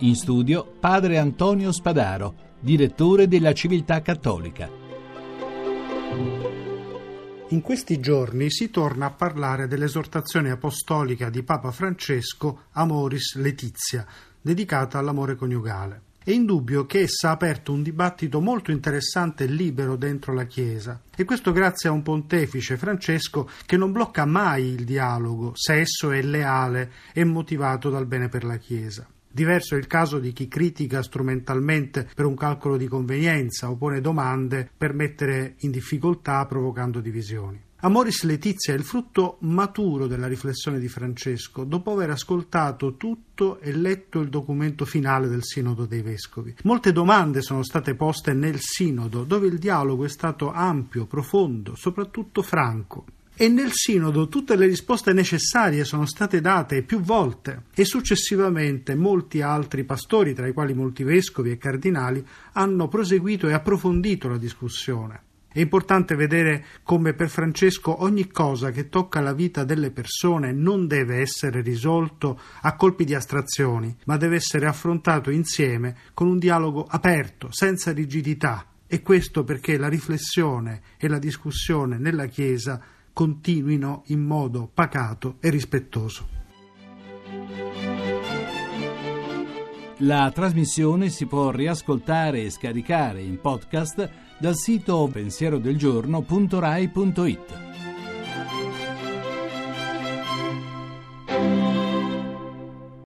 In studio padre Antonio Spadaro, direttore della Civiltà Cattolica. In questi giorni si torna a parlare dell'esortazione apostolica di Papa Francesco Amoris Letizia, dedicata all'amore coniugale. È indubbio che essa ha aperto un dibattito molto interessante e libero dentro la Chiesa, e questo grazie a un pontefice, Francesco, che non blocca mai il dialogo, se esso è leale e motivato dal bene per la Chiesa. Diverso è il caso di chi critica strumentalmente per un calcolo di convenienza o pone domande per mettere in difficoltà provocando divisioni. Amoris Letizia è il frutto maturo della riflessione di Francesco, dopo aver ascoltato tutto e letto il documento finale del Sinodo dei Vescovi. Molte domande sono state poste nel Sinodo, dove il dialogo è stato ampio, profondo, soprattutto franco. E nel Sinodo tutte le risposte necessarie sono state date più volte e successivamente molti altri pastori, tra i quali molti vescovi e cardinali, hanno proseguito e approfondito la discussione. È importante vedere come per Francesco ogni cosa che tocca la vita delle persone non deve essere risolto a colpi di astrazioni, ma deve essere affrontato insieme con un dialogo aperto, senza rigidità. E questo perché la riflessione e la discussione nella Chiesa continuino in modo pacato e rispettoso. La trasmissione si può riascoltare e scaricare in podcast dal sito pensierodelgiorno.rai.it.